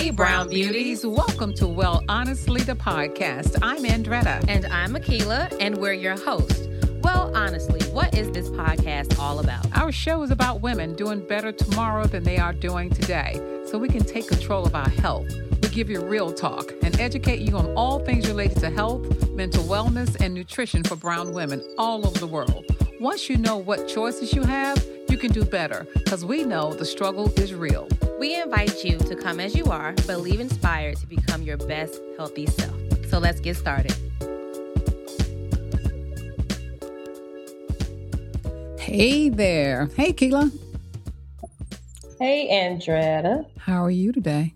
Hey, Brown Beauties. Welcome to Well Honestly, the podcast. I'm Andretta. And I'm Akila, and we're your hosts. Well, honestly, what is this podcast all about? Our show is about women doing better tomorrow than they are doing today so we can take control of our health. We give you real talk and educate you on all things related to health, mental wellness, and nutrition for brown women all over the world. Once you know what choices you have, you can do better because we know the struggle is real. We invite you to come as you are, but leave inspired to become your best healthy self. So let's get started. Hey there. Hey, Keela. Hey, Andretta. How are you today?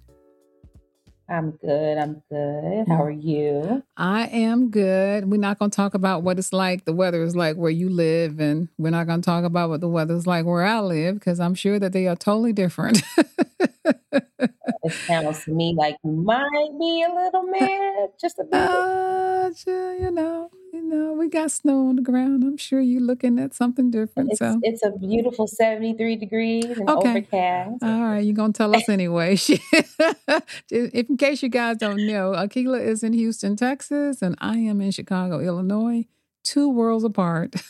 I'm good. I'm good. How are you? I am good. We're not going to talk about what it's like, the weather is like where you live, and we're not going to talk about what the weather is like where I live because I'm sure that they are totally different. it sounds to me like you might be a little mad, just a bit. Uh, you know, you know, we got snow on the ground. I'm sure you're looking at something different. It's, so it's a beautiful 73 degrees and Okay. overcast. All right, you're gonna tell us anyway. if, in case you guys don't know, Akila is in Houston, Texas, and I am in Chicago, Illinois. Two worlds apart.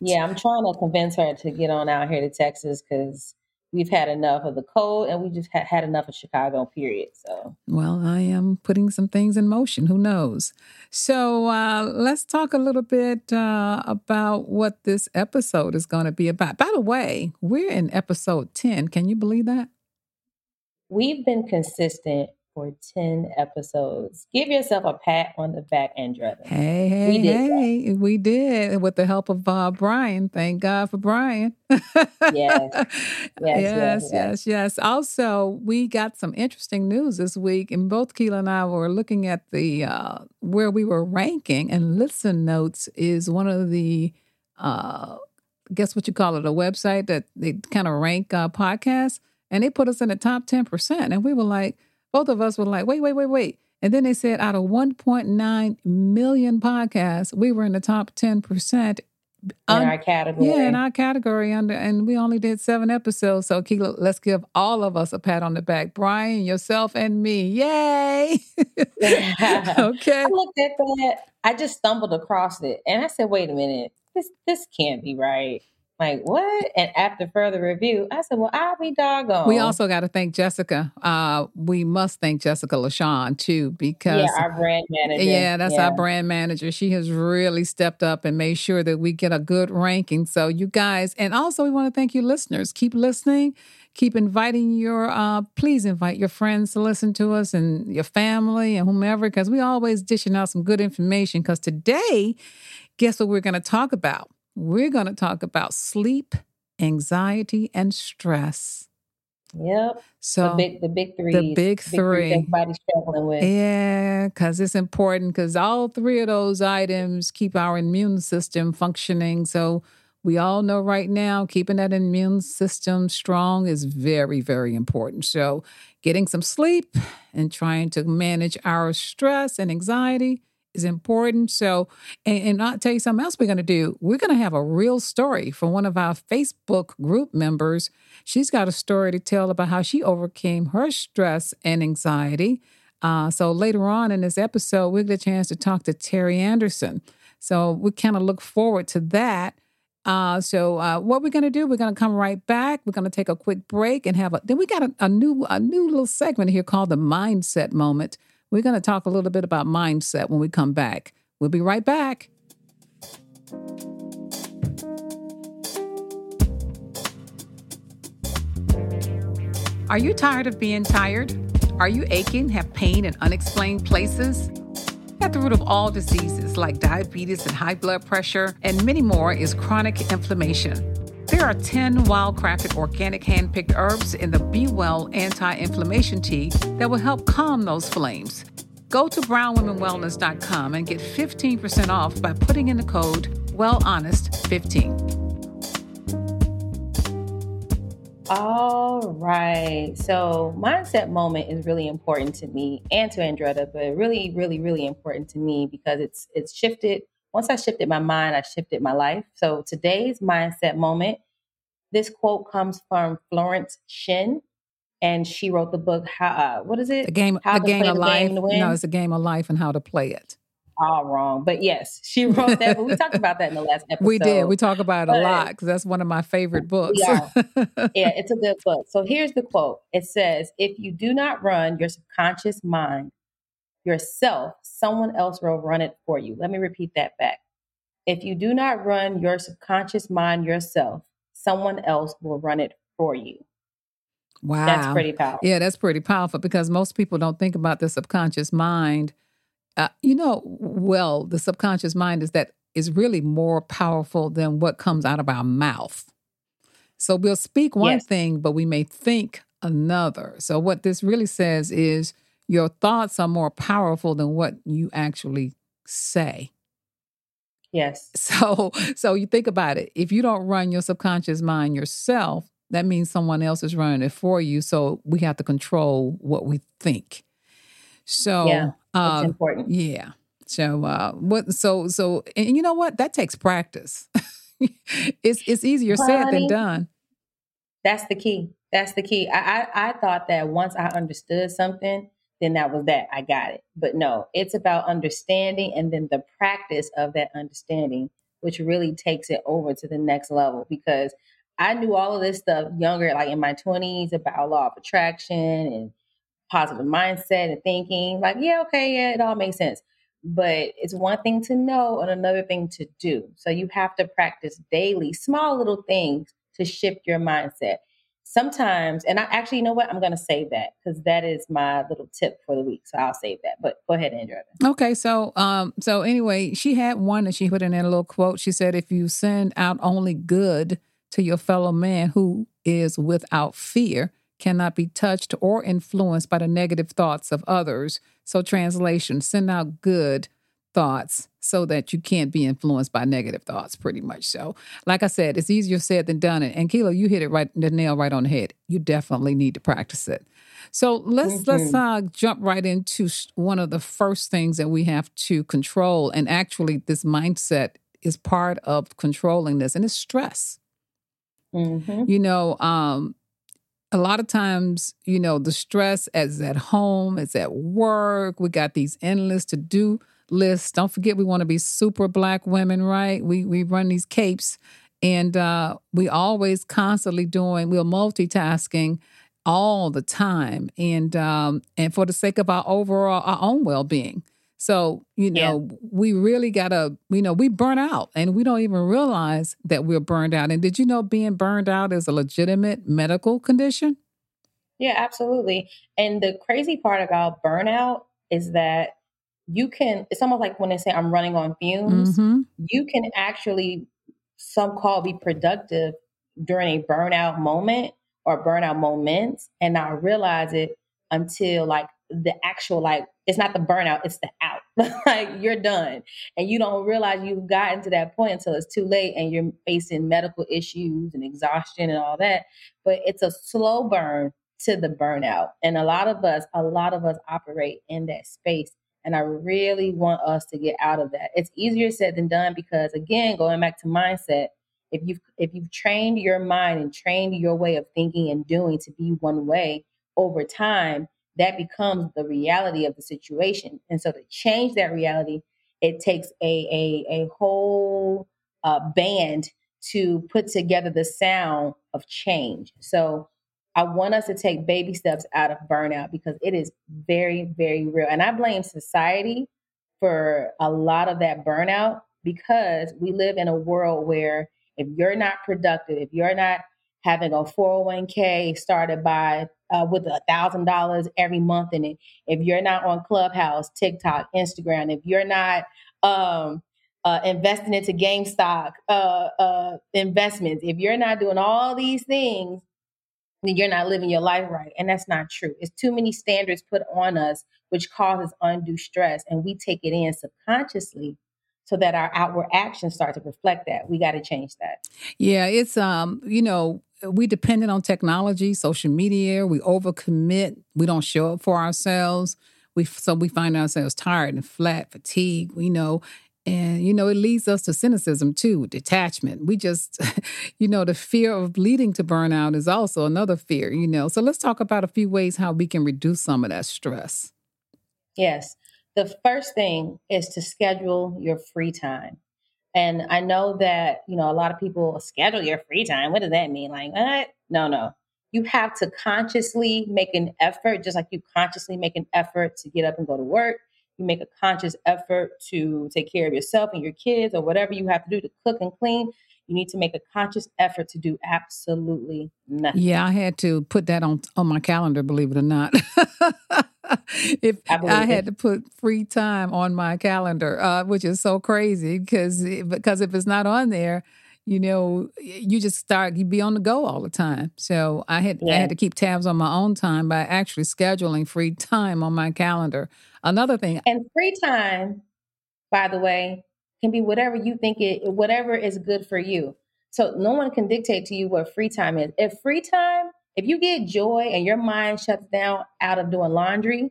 Yeah, I'm trying to convince her to get on out here to Texas because we've had enough of the cold and we just ha- had enough of Chicago, period. So, well, I am putting some things in motion. Who knows? So uh, let's talk a little bit uh, about what this episode is going to be about. By the way, we're in episode ten. Can you believe that? we've been consistent for 10 episodes. Give yourself a pat on the back, Andretta. Hey, hey, We did that. We did with the help of uh, Brian. Thank God for Brian. Yes. yes, yes, yes, yes, Also, we got some interesting news this week, and both Keela and I were looking at the uh, where we were ranking, and Listen Notes is one of the uh, guess what you call it, a website that they kind of rank uh, podcasts, and they put us in the top ten percent, and we were like, both of us were like, wait, wait, wait, wait. And then they said out of 1.9 million podcasts, we were in the top 10% In Un- our category. yeah, in our category under, and we only did seven episodes. So, Keela, let's give all of us a pat on the back. Brian, yourself, and me. Yay! okay. I looked at that. I just stumbled across it, and I said, "Wait a minute, this this can't be right." Like what? And after further review, I said, "Well, I'll be doggone." We also got to thank Jessica. Uh, we must thank Jessica LaShawn too, because yeah, our brand manager. Yeah, that's Yeah. our brand manager. She has really stepped up and made sure that we get a good ranking. So, you guys, and also we want to thank you, listeners. Keep listening. Keep inviting your, uh, please invite your friends to listen to us and your family and whomever, because we always dishing out some good information. Because today, guess what we're going to talk about? We're going to talk about sleep, anxiety, and stress. Yep. So, the big, the big three. big three. Everybody's struggling with. Yeah, because it's important because all three of those items keep our immune system functioning. So we all know right now keeping that immune system strong is very, very important. So getting some sleep and trying to manage our stress and anxiety is important. So, and, and I'll tell you something else we're going to do. We're going to have a real story from one of our Facebook group members. She's got a story to tell about how she overcame her stress and anxiety. Uh, so later on in this episode, we'll get a chance to talk to Terry Anderson. So we kind of look forward to that. Uh, so uh, what we're gonna do? We're gonna come right back. We're gonna take a quick break and have a. Then we got a, a new a new little segment here called the mindset moment. We're gonna talk a little bit about mindset when we come back. We'll be right back. Are you tired of being tired? Are you aching, have pain in unexplained places? At the root of all diseases like diabetes and high blood pressure and many more is chronic inflammation. There are 10 wild-crafted organic hand-picked herbs in the Be Well anti-inflammation tea that will help calm those flames. Go to brownwomenwellness.com and get 15% off by putting in the code WellHonest15. All right. So, mindset moment is really important to me and to Andretta, but really, really, really important to me because it's it's shifted. Once I shifted my mind, I shifted my life. So today's mindset moment, this quote comes from Florence Shinn. and she wrote the book. How uh, what is it? The game, How the to game Play of the life. Game to Win? No, it's a game of life and how to play it. All wrong, but yes, she wrote that. but we talked about that in the last episode. We did. We talk about it a lot because that's one of my favorite books. are. yeah, it's a good book. So here's the quote. It says, "If you do not run your subconscious mind yourself, someone else will run it for you." Let me repeat that back. If you do not run your subconscious mind yourself, someone else will run it for you. wow, That's pretty powerful. Yeah, that's pretty powerful because most people don't think about the subconscious mind. Uh, you know, well, the subconscious mind is that is really more powerful than what comes out of our mouth. So we'll speak one Yes. thing, but we may think another. So what this really says is your thoughts are more powerful than what you actually say. Yes. So so you think about it. If you don't run your subconscious mind yourself, that means someone else is running it for you. So we have to control what we think. So Yeah, It's uh, important. yeah. So uh what so so and you know what? That takes practice. it's it's easier said than done. That's the key. That's the key. I, I I thought that once I understood something, then that was that. I got it. But no, it's about understanding and then the practice of that understanding, which really takes it over to the next level. Because I knew all of this stuff younger, like in my twenties, about law of attraction and positive mindset and thinking. Like, yeah, okay, yeah, it all makes sense. But it's one thing to know and another thing to do. So you have to practice daily, small little things to shift your mindset. Sometimes, and I actually, you know what? I'm going to save that because that is my little tip for the week. So I'll save that. But go ahead, Andrea. Okay, so um, so anyway, she had one and she put in a little quote. She said, "If you send out only good to your fellow man who is without fear, cannot be touched or influenced by the negative thoughts of others." So, translation: send out good thoughts so that you can't be influenced by negative thoughts. Pretty much. So, like I said, it's easier said than done. And, and Kilo, you hit it right the nail right on the head. You definitely need to practice it. So let's let's uh, jump right into one of the first things that we have to control, and actually, this mindset is part of controlling this, and it's stress. Mm-hmm. You know, um, a lot of times, you know, the stress is at home, it's at work. We got these endless to do lists. Don't forget, we want to be super black women, right? We we run these capes, and uh, we always constantly doing. We're multitasking all the time, and um, and for the sake of our overall our own well being. So you Yeah. know, we really gotta. You know, we burn out, and we don't even realize that we're burned out. And did you know being burned out is a legitimate medical condition? Yeah, absolutely. And the crazy part about burnout is that you can, it's almost like when they say I'm running on fumes, hmm you can actually, some call be productive during a burnout moment or burnout moments and not realize it until like the actual, like, it's not the burnout, it's the out. like you're done. And you don't realize you've gotten to that point until it's too late and you're facing medical issues and exhaustion and all that. But it's a slow burn to the burnout. And a lot of us, a lot of us operate in that space. And I really want us to get out of that. It's easier said than done because again, going back to mindset, if you've if you've trained your mind and trained your way of thinking and doing to be one way over time, that becomes the reality of the situation. And so to change that reality, it takes a a, a whole uh, band to put together the sound of change. So I want us to take baby steps out of burnout because it is very, very real. And I blame society for a lot of that burnout because we live in a world where if you're not productive, if you're not having a 401k started by uh, with a thousand dollars every month in it, if you're not on Clubhouse, TikTok, Instagram, if you're not um, uh, investing into GameStop uh, uh, investments, if you're not doing all these things, you're not living your life right. And that's not true. It's too many standards put on us, which causes undue stress. And we take it in subconsciously so that our outward actions start to reflect that. We got to change that. Yeah, it's um, you know, we dependent on technology, social media. We overcommit. We don't show up for ourselves. We so we find ourselves tired and flat, fatigued. We know, And, you know, it leads us to cynicism too, detachment. We just, you know, the fear of leading to burnout is also another fear, you know. So let's talk about a few ways how we can reduce some of that stress. Yes. The first thing is to schedule your free time. And I know that, you know, a lot of people schedule your free time. What does that mean? Like, what? No, no. You have to consciously make an effort, just like you consciously make an effort to get up and go to work you make a conscious effort to take care of yourself and your kids or whatever you have to do to cook and clean, you need to make a conscious effort to do absolutely nothing. Yeah, I had to put that on on my calendar, believe it or not. if I, I had it. to put free time on my calendar, uh, which is so crazy because because if it's not on there, you know, you just start you be on the go all the time. So I had yeah. I had to keep tabs on my own time by actually scheduling free time on my calendar. Another thing. And free time, by the way, can be whatever you think it, whatever is good for you. So no one can dictate to you what free time is. If free time, if you get joy and your mind shuts down out of doing laundry,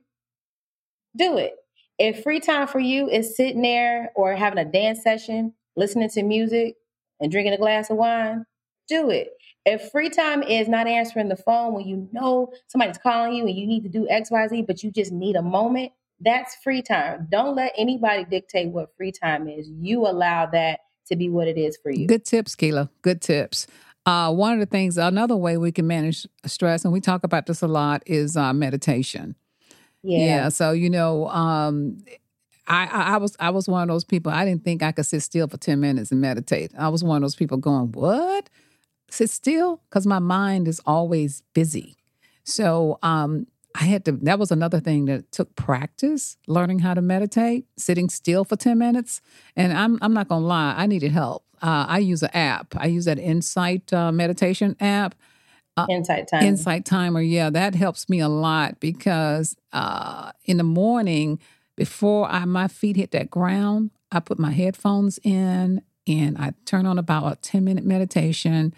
do it. If free time for you is sitting there or having a dance session, listening to music and drinking a glass of wine, do it. If free time is not answering the phone when you know somebody's calling you and you need to do XYZ, but you just need a moment, that's free time. Don't let anybody dictate what free time is. You allow that to be what it is for you. Good tips, Keila. Good tips. Uh, one of the things, another way we can manage stress, and we talk about this a lot, is uh, meditation. Yeah. yeah. So you know, um, I, I, I was I was one of those people. I didn't think I could sit still for ten minutes and meditate. I was one of those people going, "What? Sit still?" Because my mind is always busy. So um, I had to, that was another thing that took practice, learning how to meditate, sitting still for 10 minutes. And I'm, I'm not going to lie, I needed help. Uh, I use an app. I use that Insight uh, meditation app. Uh, Insight Timer. Insight Timer, yeah, that helps me a lot because uh, in the morning, before I, my feet hit that ground, I put my headphones in and I turn on about a 10 minute meditation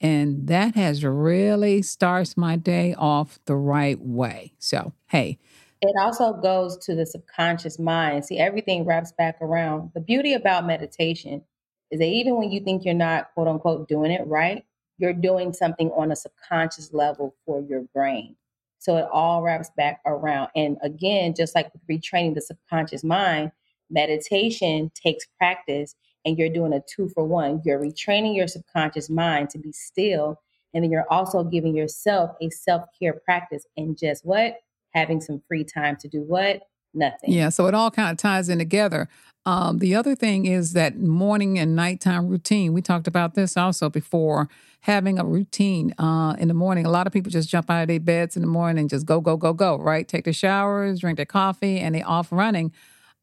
and that has really starts my day off the right way. So, hey. It also goes to the subconscious mind. See, everything wraps back around. The beauty about meditation is that even when you think you're not, quote unquote, doing it right, you're doing something on a subconscious level for your brain. So it all wraps back around. And again, just like retraining the subconscious mind, meditation takes practice and you're doing a two for one. You're retraining your subconscious mind to be still, and then you're also giving yourself a self care practice and just what? Having some free time to do what? Nothing. Yeah, so it all kind of ties in together. Um, the other thing is that morning and nighttime routine. We talked about this also before. Having a routine uh, in the morning. A lot of people just jump out of their beds in the morning and just go, go, go, go, right? Take their showers, drink their coffee, and they off running.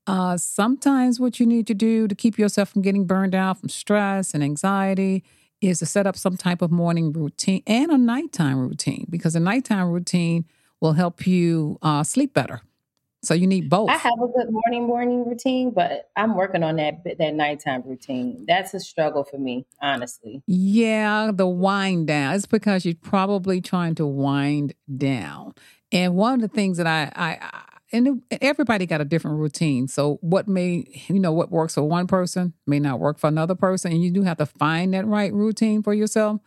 Uh, sometimes what you need to do to keep yourself from getting burned out from stress and anxiety is to set up some type of morning routine and a nighttime routine because a nighttime routine will help you uh, sleep better. So you need both. I have a good morning morning routine, but I'm working on that that nighttime routine. That's a struggle for me, honestly. Yeah, the wind down. It's because you're probably trying to wind down. And one of the things that I I and everybody got a different routine. So what may you know what works for one person may not work for another person, and you do have to find that right routine for yourself.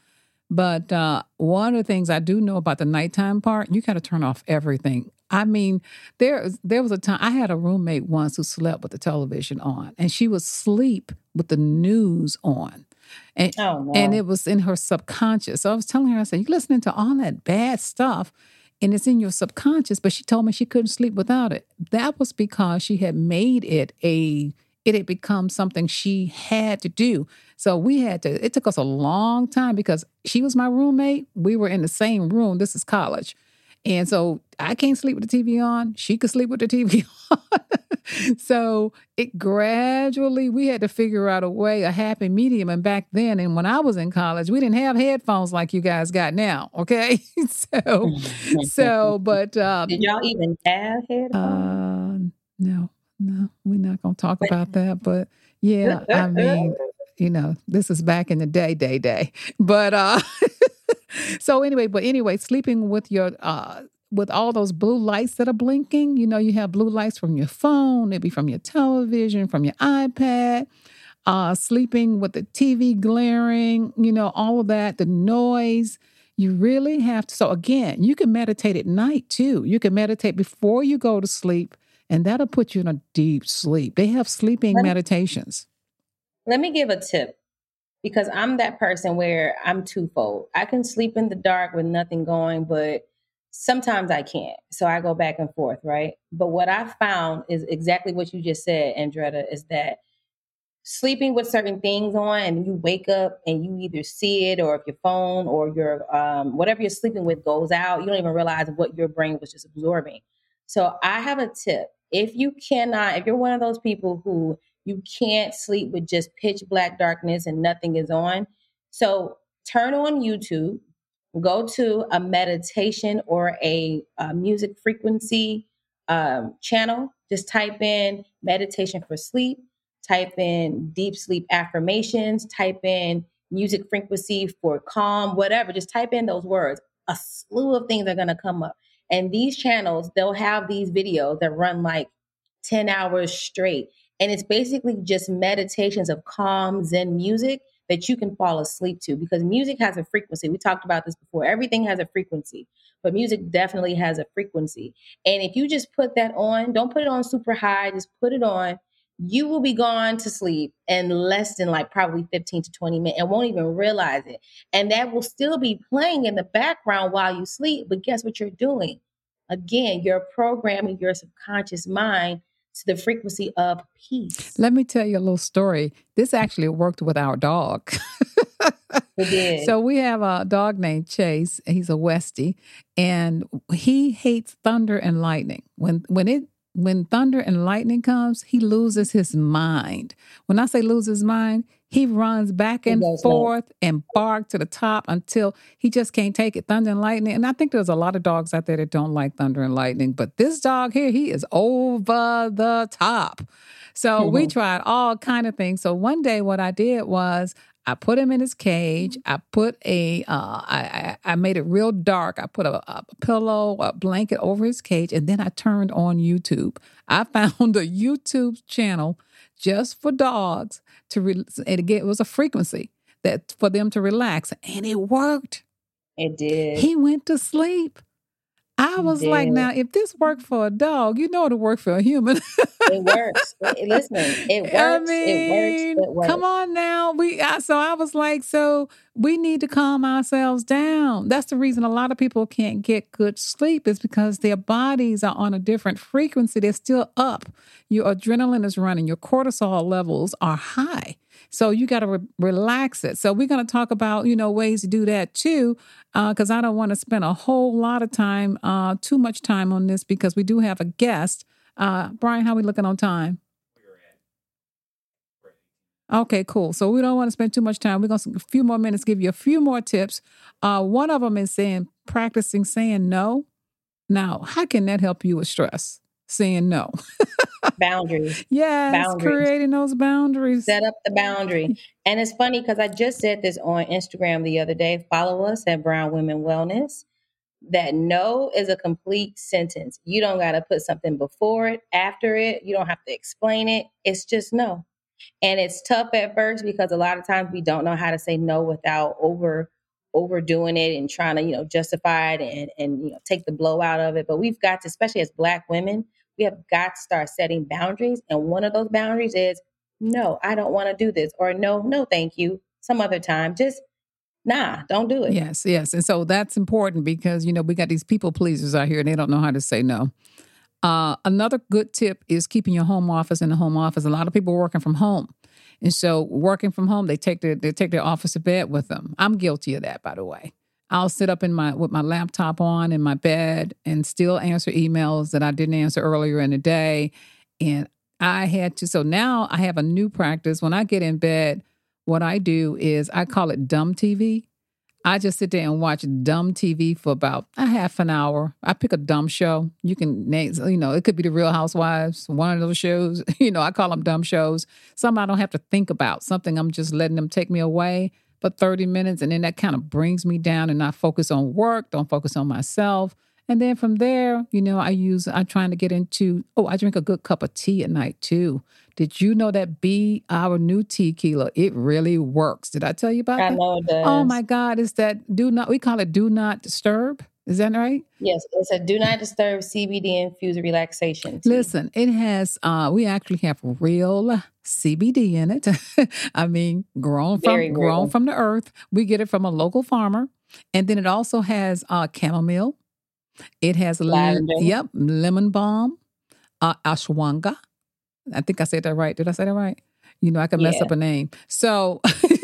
But uh, one of the things I do know about the nighttime part, you got to turn off everything. I mean, there there was a time I had a roommate once who slept with the television on, and she would sleep with the news on. And, oh, and it was in her subconscious. So I was telling her, I said, You're listening to all that bad stuff and it's in your subconscious, but she told me she couldn't sleep without it. That was because she had made it a it had become something she had to do. So we had to it took us a long time because she was my roommate. We were in the same room. This is college. And so I can't sleep with the TV on. She could sleep with the TV on. so it gradually, we had to figure out a way, a happy medium. And back then, and when I was in college, we didn't have headphones like you guys got now. Okay. so, so, but. Um, Did y'all even have headphones? Uh, no, no, we're not going to talk about that. But yeah, I mean, you know, this is back in the day, day, day. But, uh, so anyway, but anyway, sleeping with your uh with all those blue lights that are blinking, you know, you have blue lights from your phone, maybe from your television, from your iPad, uh, sleeping with the TV glaring, you know, all of that, the noise. You really have to. So, again, you can meditate at night too. You can meditate before you go to sleep, and that'll put you in a deep sleep. They have sleeping let me, meditations. Let me give a tip because I'm that person where I'm twofold. I can sleep in the dark with nothing going, but sometimes I can't. So I go back and forth, right? But what I found is exactly what you just said, Andretta, is that sleeping with certain things on and you wake up and you either see it or if your phone or your um, whatever you're sleeping with goes out, you don't even realize what your brain was just absorbing. So I have a tip. If you cannot, if you're one of those people who you can't sleep with just pitch black darkness and nothing is on. So turn on YouTube, go to a meditation or a, a music frequency um, channel. Just type in meditation for sleep, type in deep sleep affirmations, type in music frequency for calm, whatever. Just type in those words. A slew of things are going to come up. And these channels, they'll have these videos that run like 10 hours straight. And it's basically just meditations of calm Zen music that you can fall asleep to because music has a frequency. We talked about this before. Everything has a frequency, but music definitely has a frequency. And if you just put that on, don't put it on super high, just put it on, you will be gone to sleep in less than like probably 15 to 20 minutes and won't even realize it. And that will still be playing in the background while you sleep. But guess what you're doing? Again, you're programming your subconscious mind to the frequency of peace. Let me tell you a little story. This actually worked with our dog. it did. So we have a dog named Chase. He's a Westie, and he hates thunder and lightning. When when it when thunder and lightning comes, he loses his mind. When I say lose his mind, he runs back and forth and bark to the top until he just can't take it. Thunder and lightning. And I think there's a lot of dogs out there that don't like thunder and lightning, but this dog here, he is over the top. So mm-hmm. we tried all kind of things. So one day what I did was I put him in his cage. I put a, uh, I, I, I made it real dark. I put a, a, pillow, a blanket over his cage, and then I turned on YouTube. I found a YouTube channel just for dogs to, re- and again, it was a frequency that for them to relax, and it worked. It did. He went to sleep. I was like, now, if this worked for a dog, you know it'll work for a human. it works. It, listen, it works. I mean, it works. It works. Come on now. We I, so I was like, so we need to calm ourselves down. That's the reason a lot of people can't get good sleep is because their bodies are on a different frequency. They're still up. Your adrenaline is running. Your cortisol levels are high. So you got to re- relax it. So we're going to talk about, you know, ways to do that too, because uh, I don't want to spend a whole lot of time, uh, too much time on this because we do have a guest. Uh, Brian, how are we looking on time? Okay, cool. So we don't want to spend too much time. We're going to a few more minutes, give you a few more tips. Uh, one of them is saying practicing saying no. Now, how can that help you with stress? Saying no. boundaries. Yes, boundaries. creating those boundaries. Set up the boundary. And it's funny because I just said this on Instagram the other day. Follow us at Brown Women Wellness. That no is a complete sentence. You don't got to put something before it, after it. You don't have to explain it. It's just no. And it's tough at first because a lot of times we don't know how to say no without over overdoing it and trying to, you know, justify it and and you know take the blow out of it. But we've got to, especially as black women, we have got to start setting boundaries. And one of those boundaries is no, I don't want to do this, or no, no, thank you, some other time. Just nah, don't do it. Yes, yes. And so that's important because, you know, we got these people pleasers out here and they don't know how to say no. Uh, another good tip is keeping your home office in the home office. A lot of people are working from home. And so working from home, they take their they take their office to bed with them. I'm guilty of that, by the way. I'll sit up in my with my laptop on in my bed and still answer emails that I didn't answer earlier in the day. And I had to so now I have a new practice. When I get in bed, what I do is I call it dumb TV. I just sit there and watch dumb TV for about a half an hour. I pick a dumb show. You can name, you know, it could be the Real Housewives, one of those shows. You know, I call them dumb shows. Some I don't have to think about, something I'm just letting them take me away for 30 minutes. And then that kind of brings me down and I focus on work, don't focus on myself. And then from there, you know, I use, I'm trying to get into, oh, I drink a good cup of tea at night too. Did you know that B, our new tea tequila, it really works? Did I tell you about I that? know it oh does. Oh my God, it's that do not, we call it do not disturb. Is that right? Yes, it's a do not disturb CBD infused relaxation. tea. Listen, it has, uh, we actually have real CBD in it. I mean, grown from, Very real. grown from the earth. We get it from a local farmer. And then it also has uh, chamomile. It has, Lavender. yep, lemon balm, uh, ashwanga. I think I said that right. Did I say that right? You know, I can mess Yeah. up a name. So,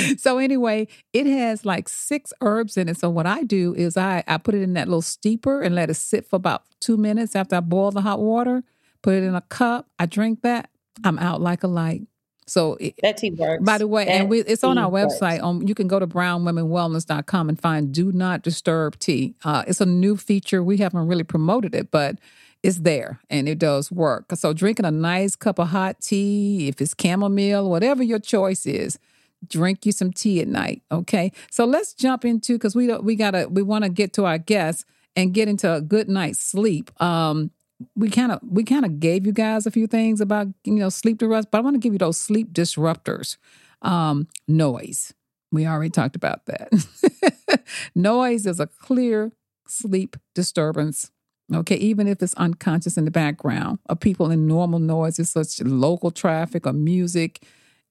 so anyway, it has like six herbs in it. So what I do is I I put it in that little steeper and let it sit for about two minutes after I boil the hot water. Put it in a cup. I drink that. I'm out like a light. So it, That tea works. by the way, and we, it's on our website. Um, you can go to brownwomenwellness.com and find Do Not Disturb Tea. Uh, it's a new feature. We haven't really promoted it, but it's there and it does work. So drinking a nice cup of hot tea, if it's chamomile, whatever your choice is, drink you some tea at night. Okay. So let's jump into because we we gotta we want to get to our guests and get into a good night's sleep. Um, we kind of we kind of gave you guys a few things about you know sleep disruptors, but I want to give you those sleep disruptors. Um, noise. We already talked about that. noise is a clear sleep disturbance. Okay, even if it's unconscious in the background of people in normal noises such local traffic or music,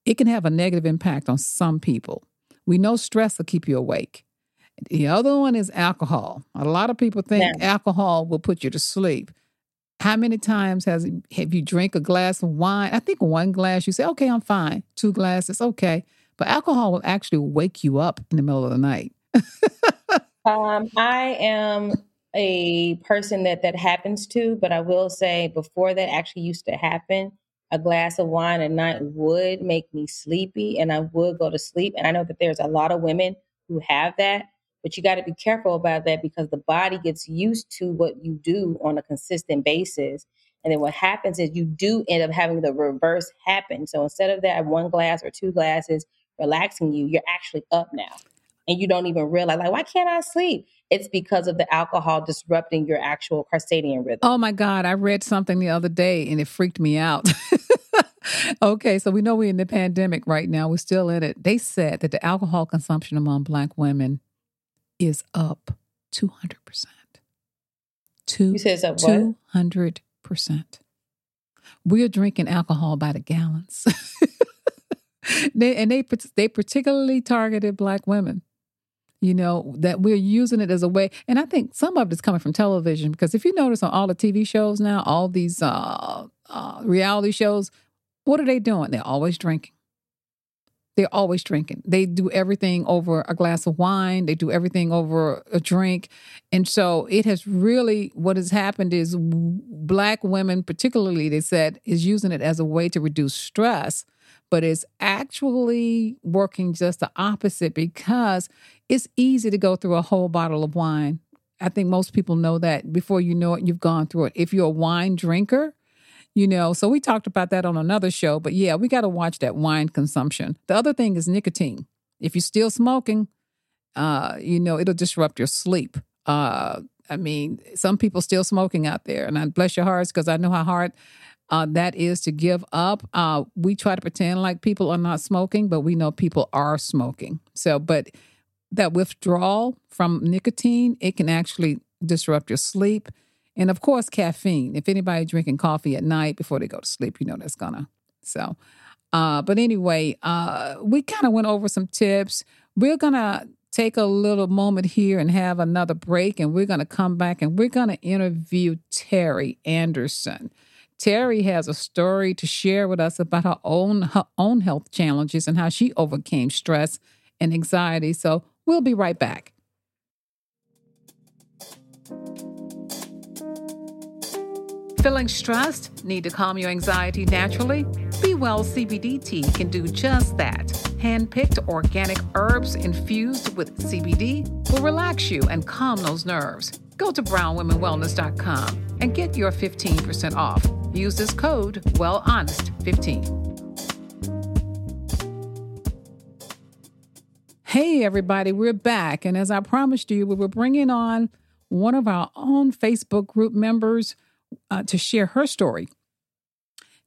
it can have a negative impact on some people. We know stress will keep you awake. The other one is alcohol. A lot of people think alcohol will put you to sleep. How many times has have you drink a glass of wine? I think one glass you say, okay, I'm fine. Two glasses, okay. But alcohol will actually wake you up in the middle of the night. Um, I am a person that that happens to, but I will say before that actually used to happen, a glass of wine a night would make me sleepy and I would go to sleep. And I know that there's a lot of women who have that, but you got to be careful about that because the body gets used to what you do on a consistent basis. And then what happens is you do end up having the reverse happen. So instead of that one glass or two glasses relaxing you, you're actually up now. And you don't even realize, like, why can't I sleep? It's because of the alcohol disrupting your actual circadian rhythm. Oh my God, I read something the other day and it freaked me out. okay, so we know we're in the pandemic right now. We're still in it. They said that the alcohol consumption among Black women is up 200%. Two, You said it's up what? 200%. We're drinking alcohol by the gallons. they, and they, they particularly targeted Black women you know, that we're using it as a way. And I think some of it's coming from television because if you notice on all the TV shows now, all these uh, uh, reality shows, what are they doing? They're always drinking. They're always drinking. They do everything over a glass of wine. They do everything over a drink. And so it has really, what has happened is Black women, particularly, they said, is using it as a way to reduce stress but it's actually working just the opposite because it's easy to go through a whole bottle of wine. I think most people know that before you know it, you've gone through it. If you're a wine drinker, you know, so we talked about that on another show, but yeah, we got to watch that wine consumption. The other thing is nicotine. If you're still smoking, uh, you know, it'll disrupt your sleep. Uh, I mean, some people still smoking out there, and I bless your hearts because I know how hard uh, that is to give up. Uh, we try to pretend like people are not smoking, but we know people are smoking. So, but that withdrawal from nicotine, it can actually disrupt your sleep. And of course, caffeine. If anybody drinking coffee at night before they go to sleep, you know that's gonna. So, uh, but anyway, uh, we kind of went over some tips. We're gonna take a little moment here and have another break, and we're gonna come back and we're gonna interview Terry Anderson. Terry has a story to share with us about her own her own health challenges and how she overcame stress and anxiety. So we'll be right back. Feeling stressed? Need to calm your anxiety naturally? Be Well CBD tea can do just that. Hand-picked organic herbs infused with CBD will relax you and calm those nerves. Go to brownwomenwellness.com and get your 15% off. Use this code WellHonest15. Hey, everybody, we're back. And as I promised you, we were bringing on one of our own Facebook group members uh, to share her story.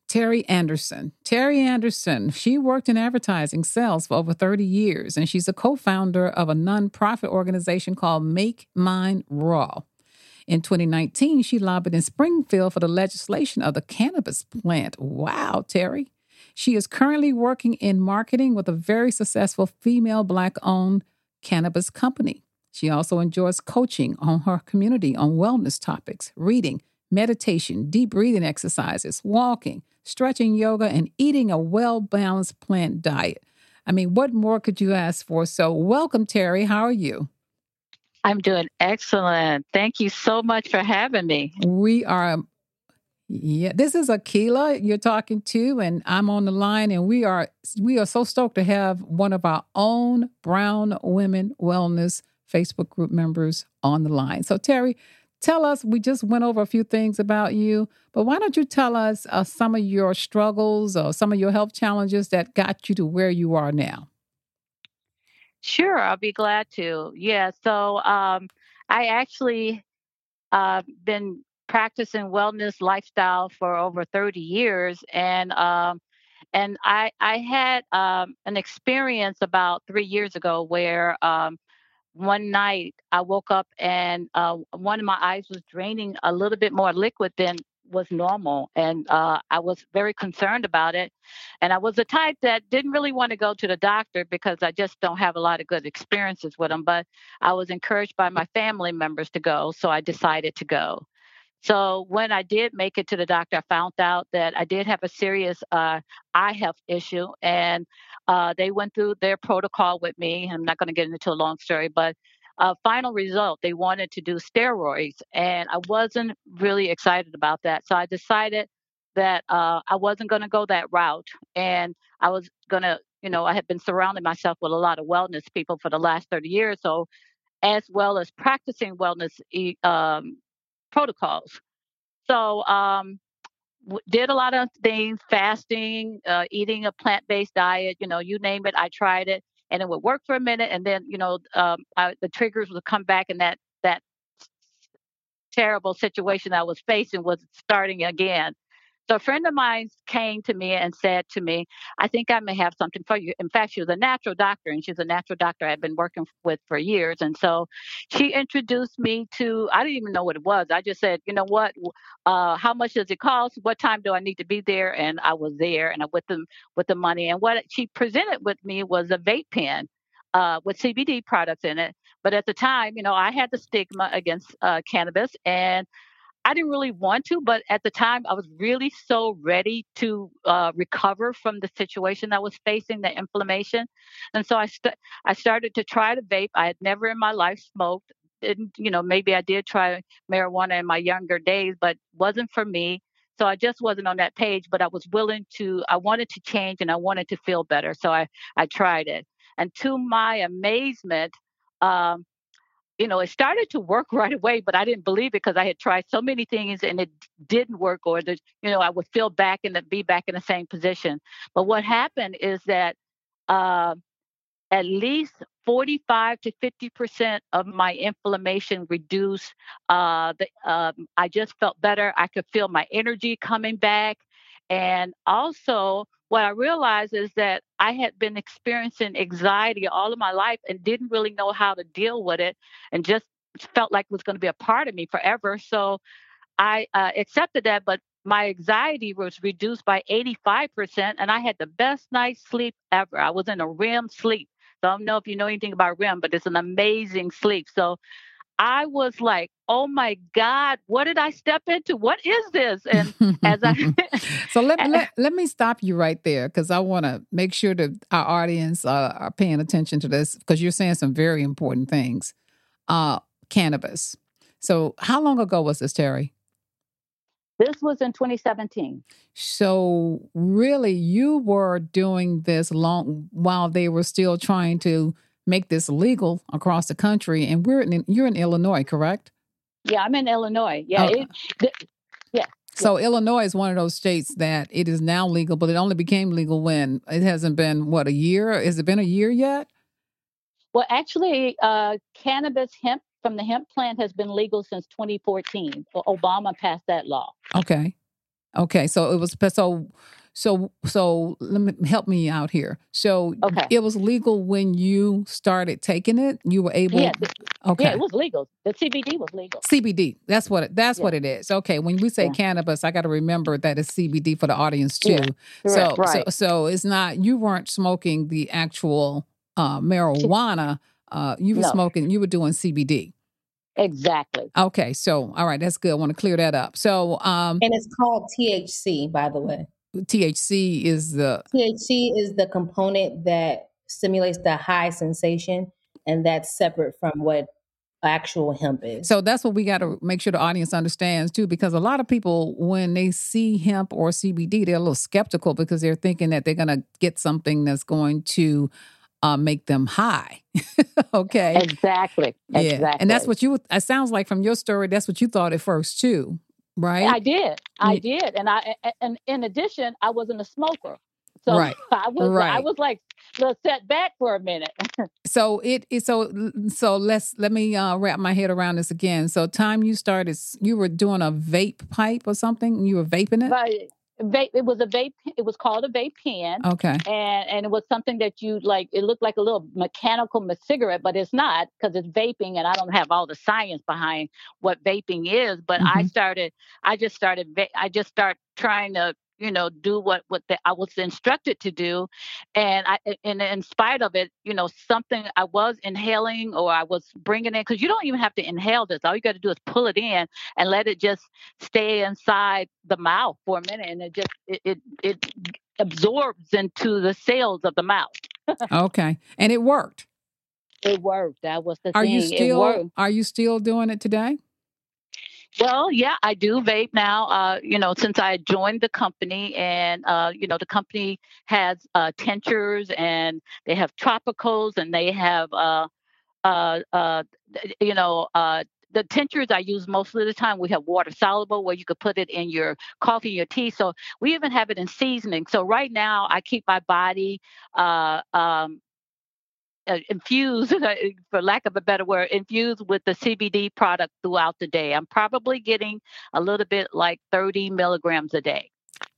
Terry Anderson. Terry Anderson, she worked in advertising sales for over 30 years, and she's a co founder of a nonprofit organization called Make Mine Raw. In 2019, she lobbied in Springfield for the legislation of the cannabis plant. Wow, Terry. She is currently working in marketing with a very successful female Black owned cannabis company. She also enjoys coaching on her community on wellness topics, reading, meditation, deep breathing exercises, walking, stretching yoga, and eating a well balanced plant diet. I mean, what more could you ask for? So, welcome, Terry. How are you? I'm doing excellent. Thank you so much for having me. We are, yeah. This is Akila you're talking to, and I'm on the line, and we are we are so stoked to have one of our own Brown Women Wellness Facebook group members on the line. So, Terry, tell us. We just went over a few things about you, but why don't you tell us uh, some of your struggles or some of your health challenges that got you to where you are now? Sure, I'll be glad to. Yeah, so um, I actually uh, been practicing wellness lifestyle for over 30 years, and um, and I I had um, an experience about three years ago where um, one night I woke up and uh, one of my eyes was draining a little bit more liquid than was normal. And uh, I was very concerned about it. And I was the type that didn't really want to go to the doctor because I just don't have a lot of good experiences with them. But I was encouraged by my family members to go. So I decided to go. So when I did make it to the doctor, I found out that I did have a serious uh, eye health issue, and uh, they went through their protocol with me. I'm not going to get into a long story, but uh, final result, they wanted to do steroids, and I wasn't really excited about that. So I decided that uh, I wasn't going to go that route, and I was going to, you know, I had been surrounding myself with a lot of wellness people for the last 30 years, so as well as practicing wellness um, protocols. So um, did a lot of things, fasting, uh, eating a plant-based diet, you know, you name it, I tried it and it would work for a minute, and then you know um, I, the triggers would come back, and that that terrible situation I was facing was starting again. So a friend of mine came to me and said to me, I think I may have something for you. In fact, she was a natural doctor and she's a natural doctor I've been working with for years. And so she introduced me to, I didn't even know what it was. I just said, you know what, uh, how much does it cost? What time do I need to be there? And I was there and I with them with the money. And what she presented with me was a vape pen. Uh, with CBD products in it. But at the time, you know, I had the stigma against uh, cannabis, and I didn't really want to, but at the time I was really so ready to uh, recover from the situation I was facing, the inflammation, and so I st- I started to try to vape. I had never in my life smoked. Didn't you know? Maybe I did try marijuana in my younger days, but wasn't for me. So I just wasn't on that page. But I was willing to. I wanted to change, and I wanted to feel better. So I I tried it, and to my amazement. Um, you know, it started to work right away, but I didn't believe it because I had tried so many things and it didn't work, or that you know, I would feel back and be back in the same position. But what happened is that uh, at least 45 to 50 percent of my inflammation reduced. Uh, the, um, I just felt better. I could feel my energy coming back, and also what I realized is that I had been experiencing anxiety all of my life and didn't really know how to deal with it and just felt like it was going to be a part of me forever. So I uh, accepted that, but my anxiety was reduced by 85%, and I had the best night's sleep ever. I was in a REM sleep. So I don't know if you know anything about REM, but it's an amazing sleep. So I was like, oh my God, what did I step into? What is this? And as I So let, let, let me stop you right there because I want to make sure that our audience uh, are paying attention to this because you're saying some very important things. Uh, cannabis. So how long ago was this, Terry? This was in 2017. So really you were doing this long while they were still trying to make this legal across the country. And we're in, you're in Illinois, correct? Yeah, I'm in Illinois. Yeah. Okay. It, yeah. So yeah. Illinois is one of those states that it is now legal, but it only became legal when it hasn't been what a year. Has it been a year yet? Well, actually, uh, cannabis hemp from the hemp plant has been legal since 2014. Obama passed that law. Okay. Okay. So it was so so so let me help me out here. So Okay. it was legal when you started taking it. You were able. Yeah, th- Okay. yeah, it was legal. The CBD was legal. CBD. That's what it, that's Yeah. what it is. Okay, when we say Yeah. cannabis, I got to remember that it's CBD for the audience too. Yeah, So right. so so it's not you weren't smoking the actual uh, marijuana. Uh, you were No. smoking. You were doing CBD. Exactly. Okay, so all right, that's good. I want to clear that up. So um, And it's called THC, by the way. THC is the THC is the component that stimulates the high sensation, and that's separate from what actual hemp is. So that's what we got to make sure the audience understands too, because a lot of people, when they see hemp or CBD, they're a little skeptical because they're thinking that they're going to get something that's going to uh, make them high. okay. Exactly. yeah. Exactly. And that's what you, it sounds like from your story, that's what you thought at first too, right? I did. I did. And I and in addition, I wasn't a smoker. So Right. I was I was like let's set back for a minute. so it is so so let's let me uh, wrap my head around this again. So time you started, you were doing a vape pipe or something. You were vaping it. But vape it was a vape it was called a vape pen. Okay. and and it was something that you like it looked like a little mechanical cigarette but it's not because it's vaping and i don't have all the science behind what vaping is but i Mhm. started i just started i just start trying to you know do what what the, i was instructed to do and i and in spite of it you know something i was inhaling or i was bringing in because you don't even have to inhale this all you got to do is pull it in and let it just stay inside the mouth for a minute and it just it it, it absorbs into the cells of the mouth. Okay. And it worked. It worked. That was the Are thing. you still are you still doing it today? Well, yeah, I do vape now. Uh, you know, since I joined the company, and uh, you know, the company has uh, tinctures, and they have topicals, and they have, uh, uh, uh, you know, uh, the tinctures I use most of the time. We have water soluble, where you could put it in your coffee, your tea. So we even have it in seasoning. So right now, I keep my body. Uh, um, uh, infused, for lack of a better word, infused with the CBD product throughout the day. I'm probably getting a little bit like 30 milligrams a day.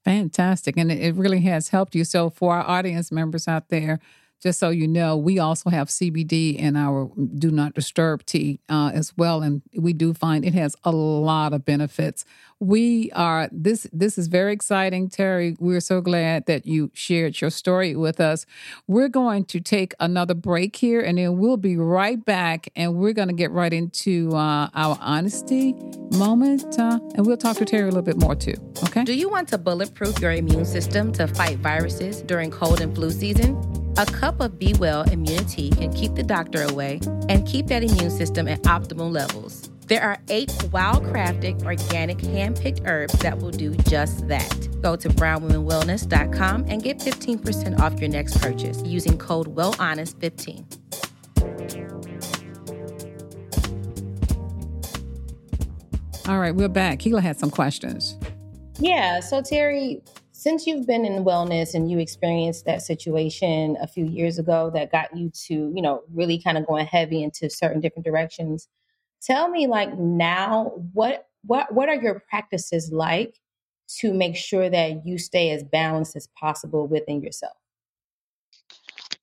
Fantastic. And it, it really has helped you. So for our audience members out there, just so you know, we also have CBD in our do not disturb tea uh, as well, and we do find it has a lot of benefits. We are this this is very exciting, Terry. We're so glad that you shared your story with us. We're going to take another break here, and then we'll be right back, and we're going to get right into uh, our honesty moment, uh, and we'll talk to Terry a little bit more too. Okay. Do you want to bulletproof your immune system to fight viruses during cold and flu season? A cup of Be Well immunity can keep the doctor away and keep that immune system at optimal levels. There are eight wild crafted, organic, hand picked herbs that will do just that. Go to brownwomenwellness.com and get 15% off your next purchase using code WellHonest15. All right, we're back. Keela had some questions. Yeah. So, Terry, since you've been in wellness and you experienced that situation a few years ago that got you to, you know, really kind of going heavy into certain different directions, tell me, like now, what what what are your practices like to make sure that you stay as balanced as possible within yourself?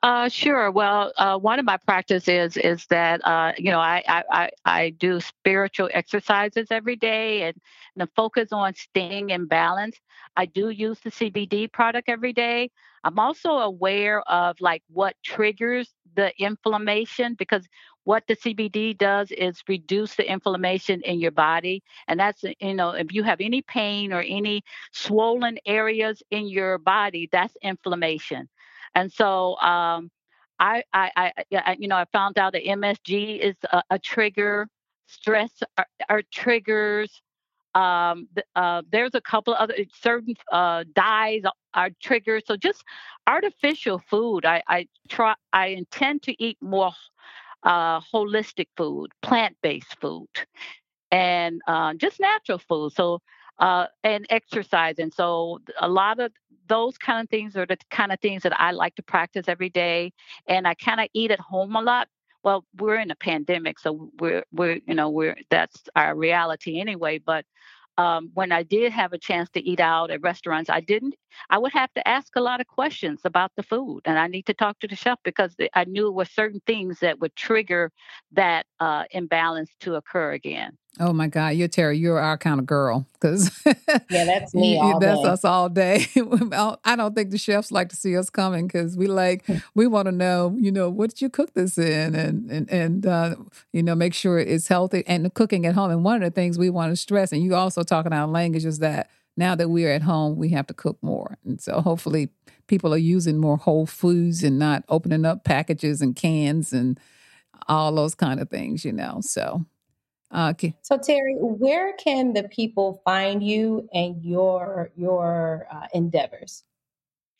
Uh, sure. Well, uh, one of my practices is that uh, you know I, I I do spiritual exercises every day, and the focus on staying in balance. I do use the CBD product every day. I'm also aware of like what triggers the inflammation because what the CBD does is reduce the inflammation in your body, and that's you know if you have any pain or any swollen areas in your body, that's inflammation. And so um, I, I, I, you know, I found out that MSG is a, a trigger. Stress are, are triggers. Um, uh, there's a couple other certain uh, dyes are triggers. So just artificial food. I, I try. I intend to eat more uh, holistic food, plant-based food, and uh, just natural food. So uh, and exercise. And so a lot of those kind of things are the kind of things that I like to practice every day. And I kind of eat at home a lot, well, we're in a pandemic, so we're we're you know we're that's our reality anyway. But um, when I did have a chance to eat out at restaurants, I didn't. I would have to ask a lot of questions about the food, and I need to talk to the chef because I knew it were certain things that would trigger that uh, imbalance to occur again. Oh my God, you're Terry. You're our kind of girl, because yeah, that's me. That's day. us all day. I don't think the chefs like to see us coming because we like hmm. we want to know, you know, what did you cook this in, and and and uh, you know, make sure it's healthy and the cooking at home. And one of the things we want to stress, and you also talking our language, is that now that we're at home, we have to cook more, and so hopefully people are using more whole foods and not opening up packages and cans and all those kind of things, you know. So Okay. So Terry, where can the people find you and your your uh, endeavors?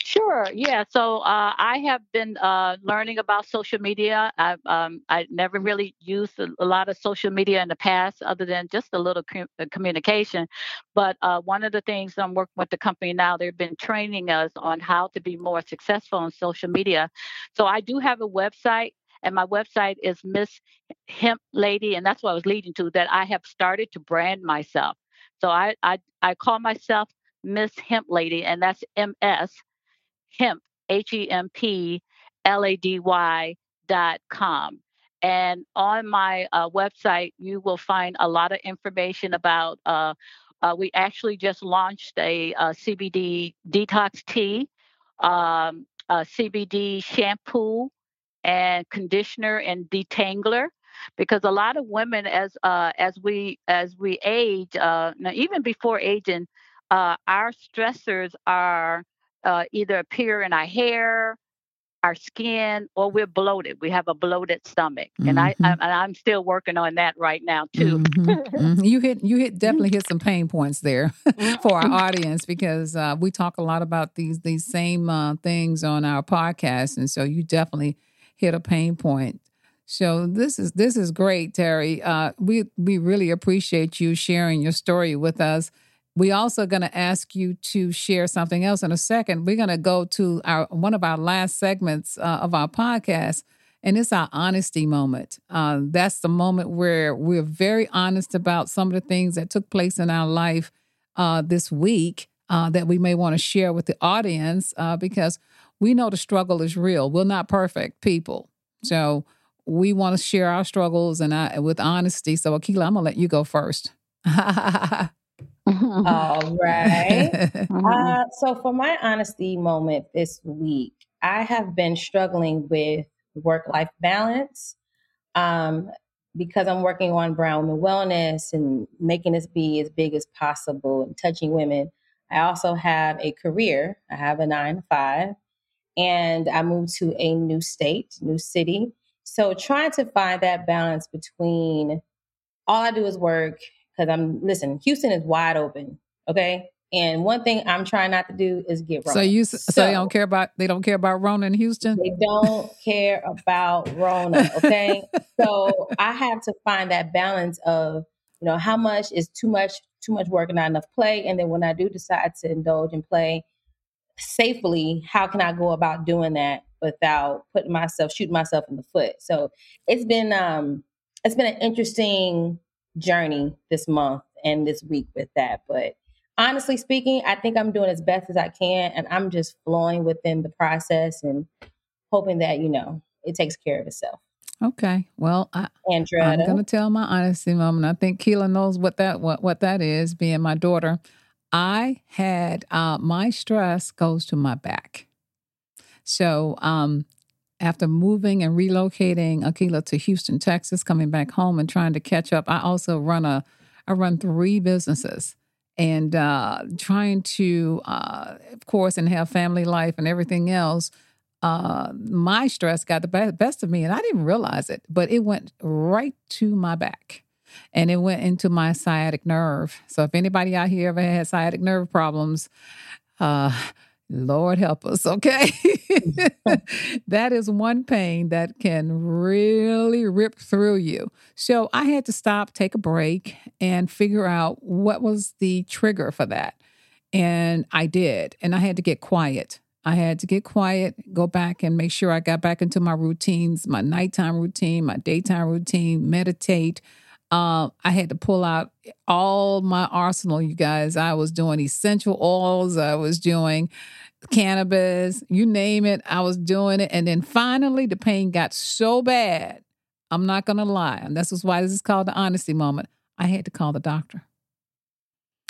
Sure. Yeah. So uh, I have been uh, learning about social media. I've um, I never really used a, a, lot of social media in the past, other than just a little com- uh, communication. But uh, one of the things I'm working with the company now, they've been training us on how to be more successful on social media. So I do have a website and my website is Miss Hemp Lady, and that's what I was leading to. That I have started to brand myself. So I I, I call myself Miss Hemp Lady, and that's M S Hemp H E M P L A D Y dot com. And on my uh, website, you will find a lot of information about. Uh, uh, we actually just launched a, a uh, CBD detox tea, um, a CBD shampoo, and conditioner and detangler because a lot of women as uh, as we as we age uh, now even before aging uh, our stressors are uh, either appear in our hair our skin or we're bloated we have a bloated stomach mm-hmm. and I, I i'm still working on that right now too mm-hmm. Mm-hmm. you hit you hit definitely hit some pain points there for our mm-hmm. audience because uh, we talk a lot about these these same uh, things on our podcast and so you definitely hit a pain point. So this is this is great, Terry. Uh, we we really appreciate you sharing your story with us. We also going to ask you to share something else in a second. We're going to go to our one of our last segments uh, of our podcast, and it's our honesty moment. Uh, that's the moment where we're very honest about some of the things that took place in our life uh, this week uh, that we may want to share with the audience uh, because we know the struggle is real. We're not perfect people. So we want to share our struggles and I, with honesty. So, Akila, I'm going to let you go first. All right. uh, so, for my honesty moment this week, I have been struggling with work life balance um, because I'm working on Brown Women Wellness and making this be as big as possible and touching women. I also have a career, I have a nine to five and I moved to a new state, new city. So trying to find that balance between all I do is work because I'm listen, Houston is wide open, okay? And one thing I'm trying not to do is get Rona. So you so, so they don't care about they don't care about Rona in Houston? They don't care about Rona, okay? so I have to find that balance of, you know, how much is too much too much work and not enough play and then when I do decide to indulge and play, safely, how can I go about doing that without putting myself, shooting myself in the foot? So it's been um it's been an interesting journey this month and this week with that. But honestly speaking, I think I'm doing as best as I can and I'm just flowing within the process and hoping that, you know, it takes care of itself. Okay. Well, I, am going to tell my honesty moment. I think Keela knows what that what, what that is, being my daughter. I had uh, my stress goes to my back. So um, after moving and relocating Akila to Houston, Texas, coming back home and trying to catch up, I also run a I run three businesses and uh, trying to, uh, of course, and have family life and everything else. Uh, my stress got the best of me, and I didn't realize it, but it went right to my back and it went into my sciatic nerve. So if anybody out here ever had sciatic nerve problems, uh, Lord help us, okay? that is one pain that can really rip through you. So I had to stop, take a break, and figure out what was the trigger for that. And I did. And I had to get quiet. I had to get quiet, go back and make sure I got back into my routines, my nighttime routine, my daytime routine, meditate. Uh, I had to pull out all my arsenal, you guys. I was doing essential oils, I was doing cannabis, you name it, I was doing it. And then finally, the pain got so bad. I'm not going to lie. And this is why this is called the honesty moment. I had to call the doctor.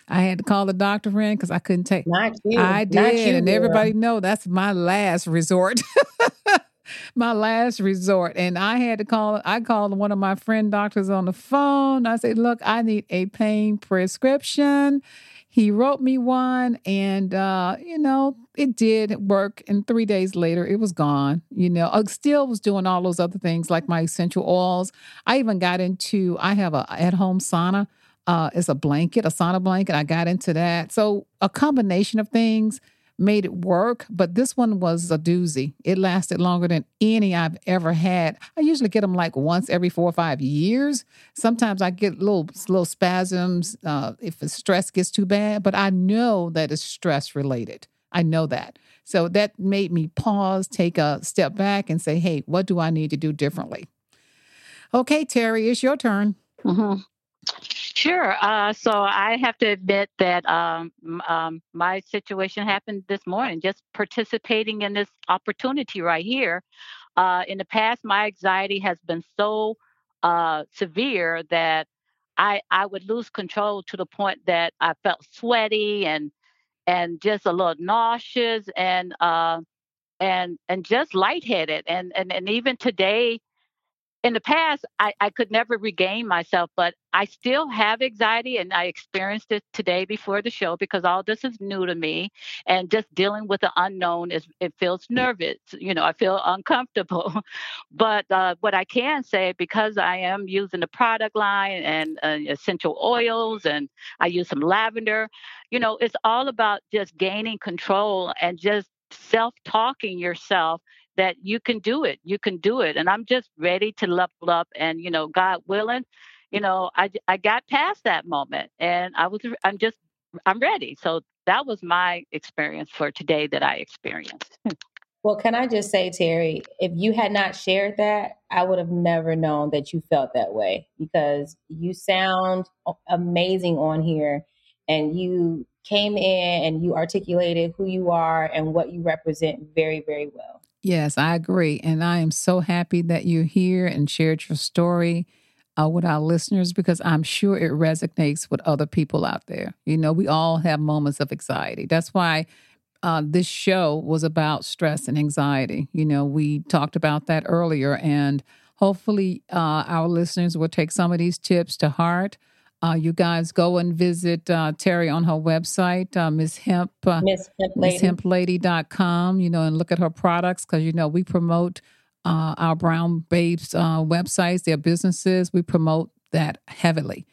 I had to call the doctor friend because I couldn't take. Not you. I did, Not you, and girl. everybody know that's my last resort. my last resort, and I had to call. I called one of my friend doctors on the phone. I said, "Look, I need a pain prescription." He wrote me one, and uh, you know, it did work. And three days later, it was gone. You know, I still was doing all those other things like my essential oils. I even got into. I have a at-home sauna uh, it's a blanket, a sauna blanket. I got into that. So a combination of things made it work, but this one was a doozy. It lasted longer than any I've ever had. I usually get them like once every four or five years. Sometimes I get little little spasms uh, if the stress gets too bad, but I know that it's stress related. I know that. So that made me pause, take a step back, and say, hey, what do I need to do differently? Okay, Terry, it's your turn. Mm-hmm. Sure. Uh, so I have to admit that um, um, my situation happened this morning, just participating in this opportunity right here. Uh, in the past, my anxiety has been so uh, severe that I, I would lose control to the point that I felt sweaty and and just a little nauseous and uh, and and just lightheaded. And and and even today, in the past, I, I could never regain myself, but I still have anxiety and I experienced it today before the show because all this is new to me. And just dealing with the unknown is it feels nervous. You know, I feel uncomfortable. but uh, what I can say, because I am using the product line and uh, essential oils and I use some lavender, you know, it's all about just gaining control and just self talking yourself that you can do it. You can do it. And I'm just ready to level up. And, you know, God willing, you know, I, I got past that moment and I was, I'm just, I'm ready. So that was my experience for today that I experienced. Well, can I just say, Terry, if you had not shared that, I would have never known that you felt that way because you sound amazing on here and you came in and you articulated who you are and what you represent very, very well. Yes, I agree. And I am so happy that you're here and shared your story uh, with our listeners because I'm sure it resonates with other people out there. You know, we all have moments of anxiety. That's why uh, this show was about stress and anxiety. You know, we talked about that earlier, and hopefully, uh, our listeners will take some of these tips to heart. Uh, you guys go and visit uh, Terry on her website, uh, Miss Hemp, uh, Miss Hemp Lady. MissHempLady.com, you know, and look at her products because, you know, we promote uh, our Brown Babes uh, websites, their businesses. We promote that heavily.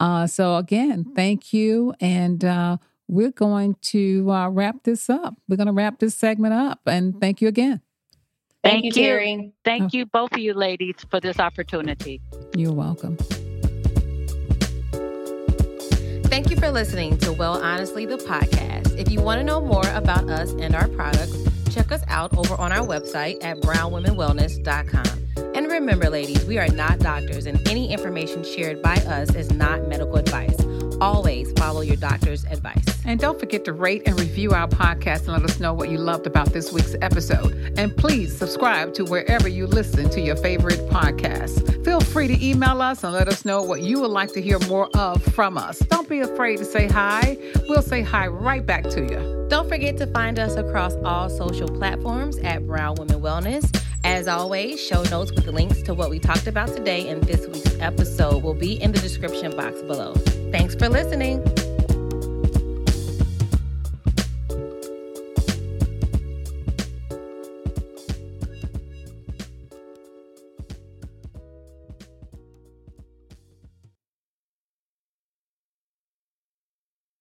Uh, so, again, thank you. And uh, we're going to uh, wrap this up. We're going to wrap this segment up. And thank you again. Thank, you, Terry. Thank Oh. you, both of you ladies, for this opportunity. You're welcome. Thank you for listening to Well Honestly, the podcast. If you want to know more about us and our products, check us out over on our website at brownwomenwellness.com. And remember, ladies, we are not doctors, and any information shared by us is not medical advice. Always follow your doctor's advice. And don't forget to rate and review our podcast and let us know what you loved about this week's episode. And please subscribe to wherever you listen to your favorite podcasts. Feel free to email us and let us know what you would like to hear more of from us. Don't be afraid to say hi. We'll say hi right back to you. Don't forget to find us across all social platforms at Brown Women Wellness. As always, show notes with links to what we talked about today in this week's episode will be in the description box below. Thanks for listening.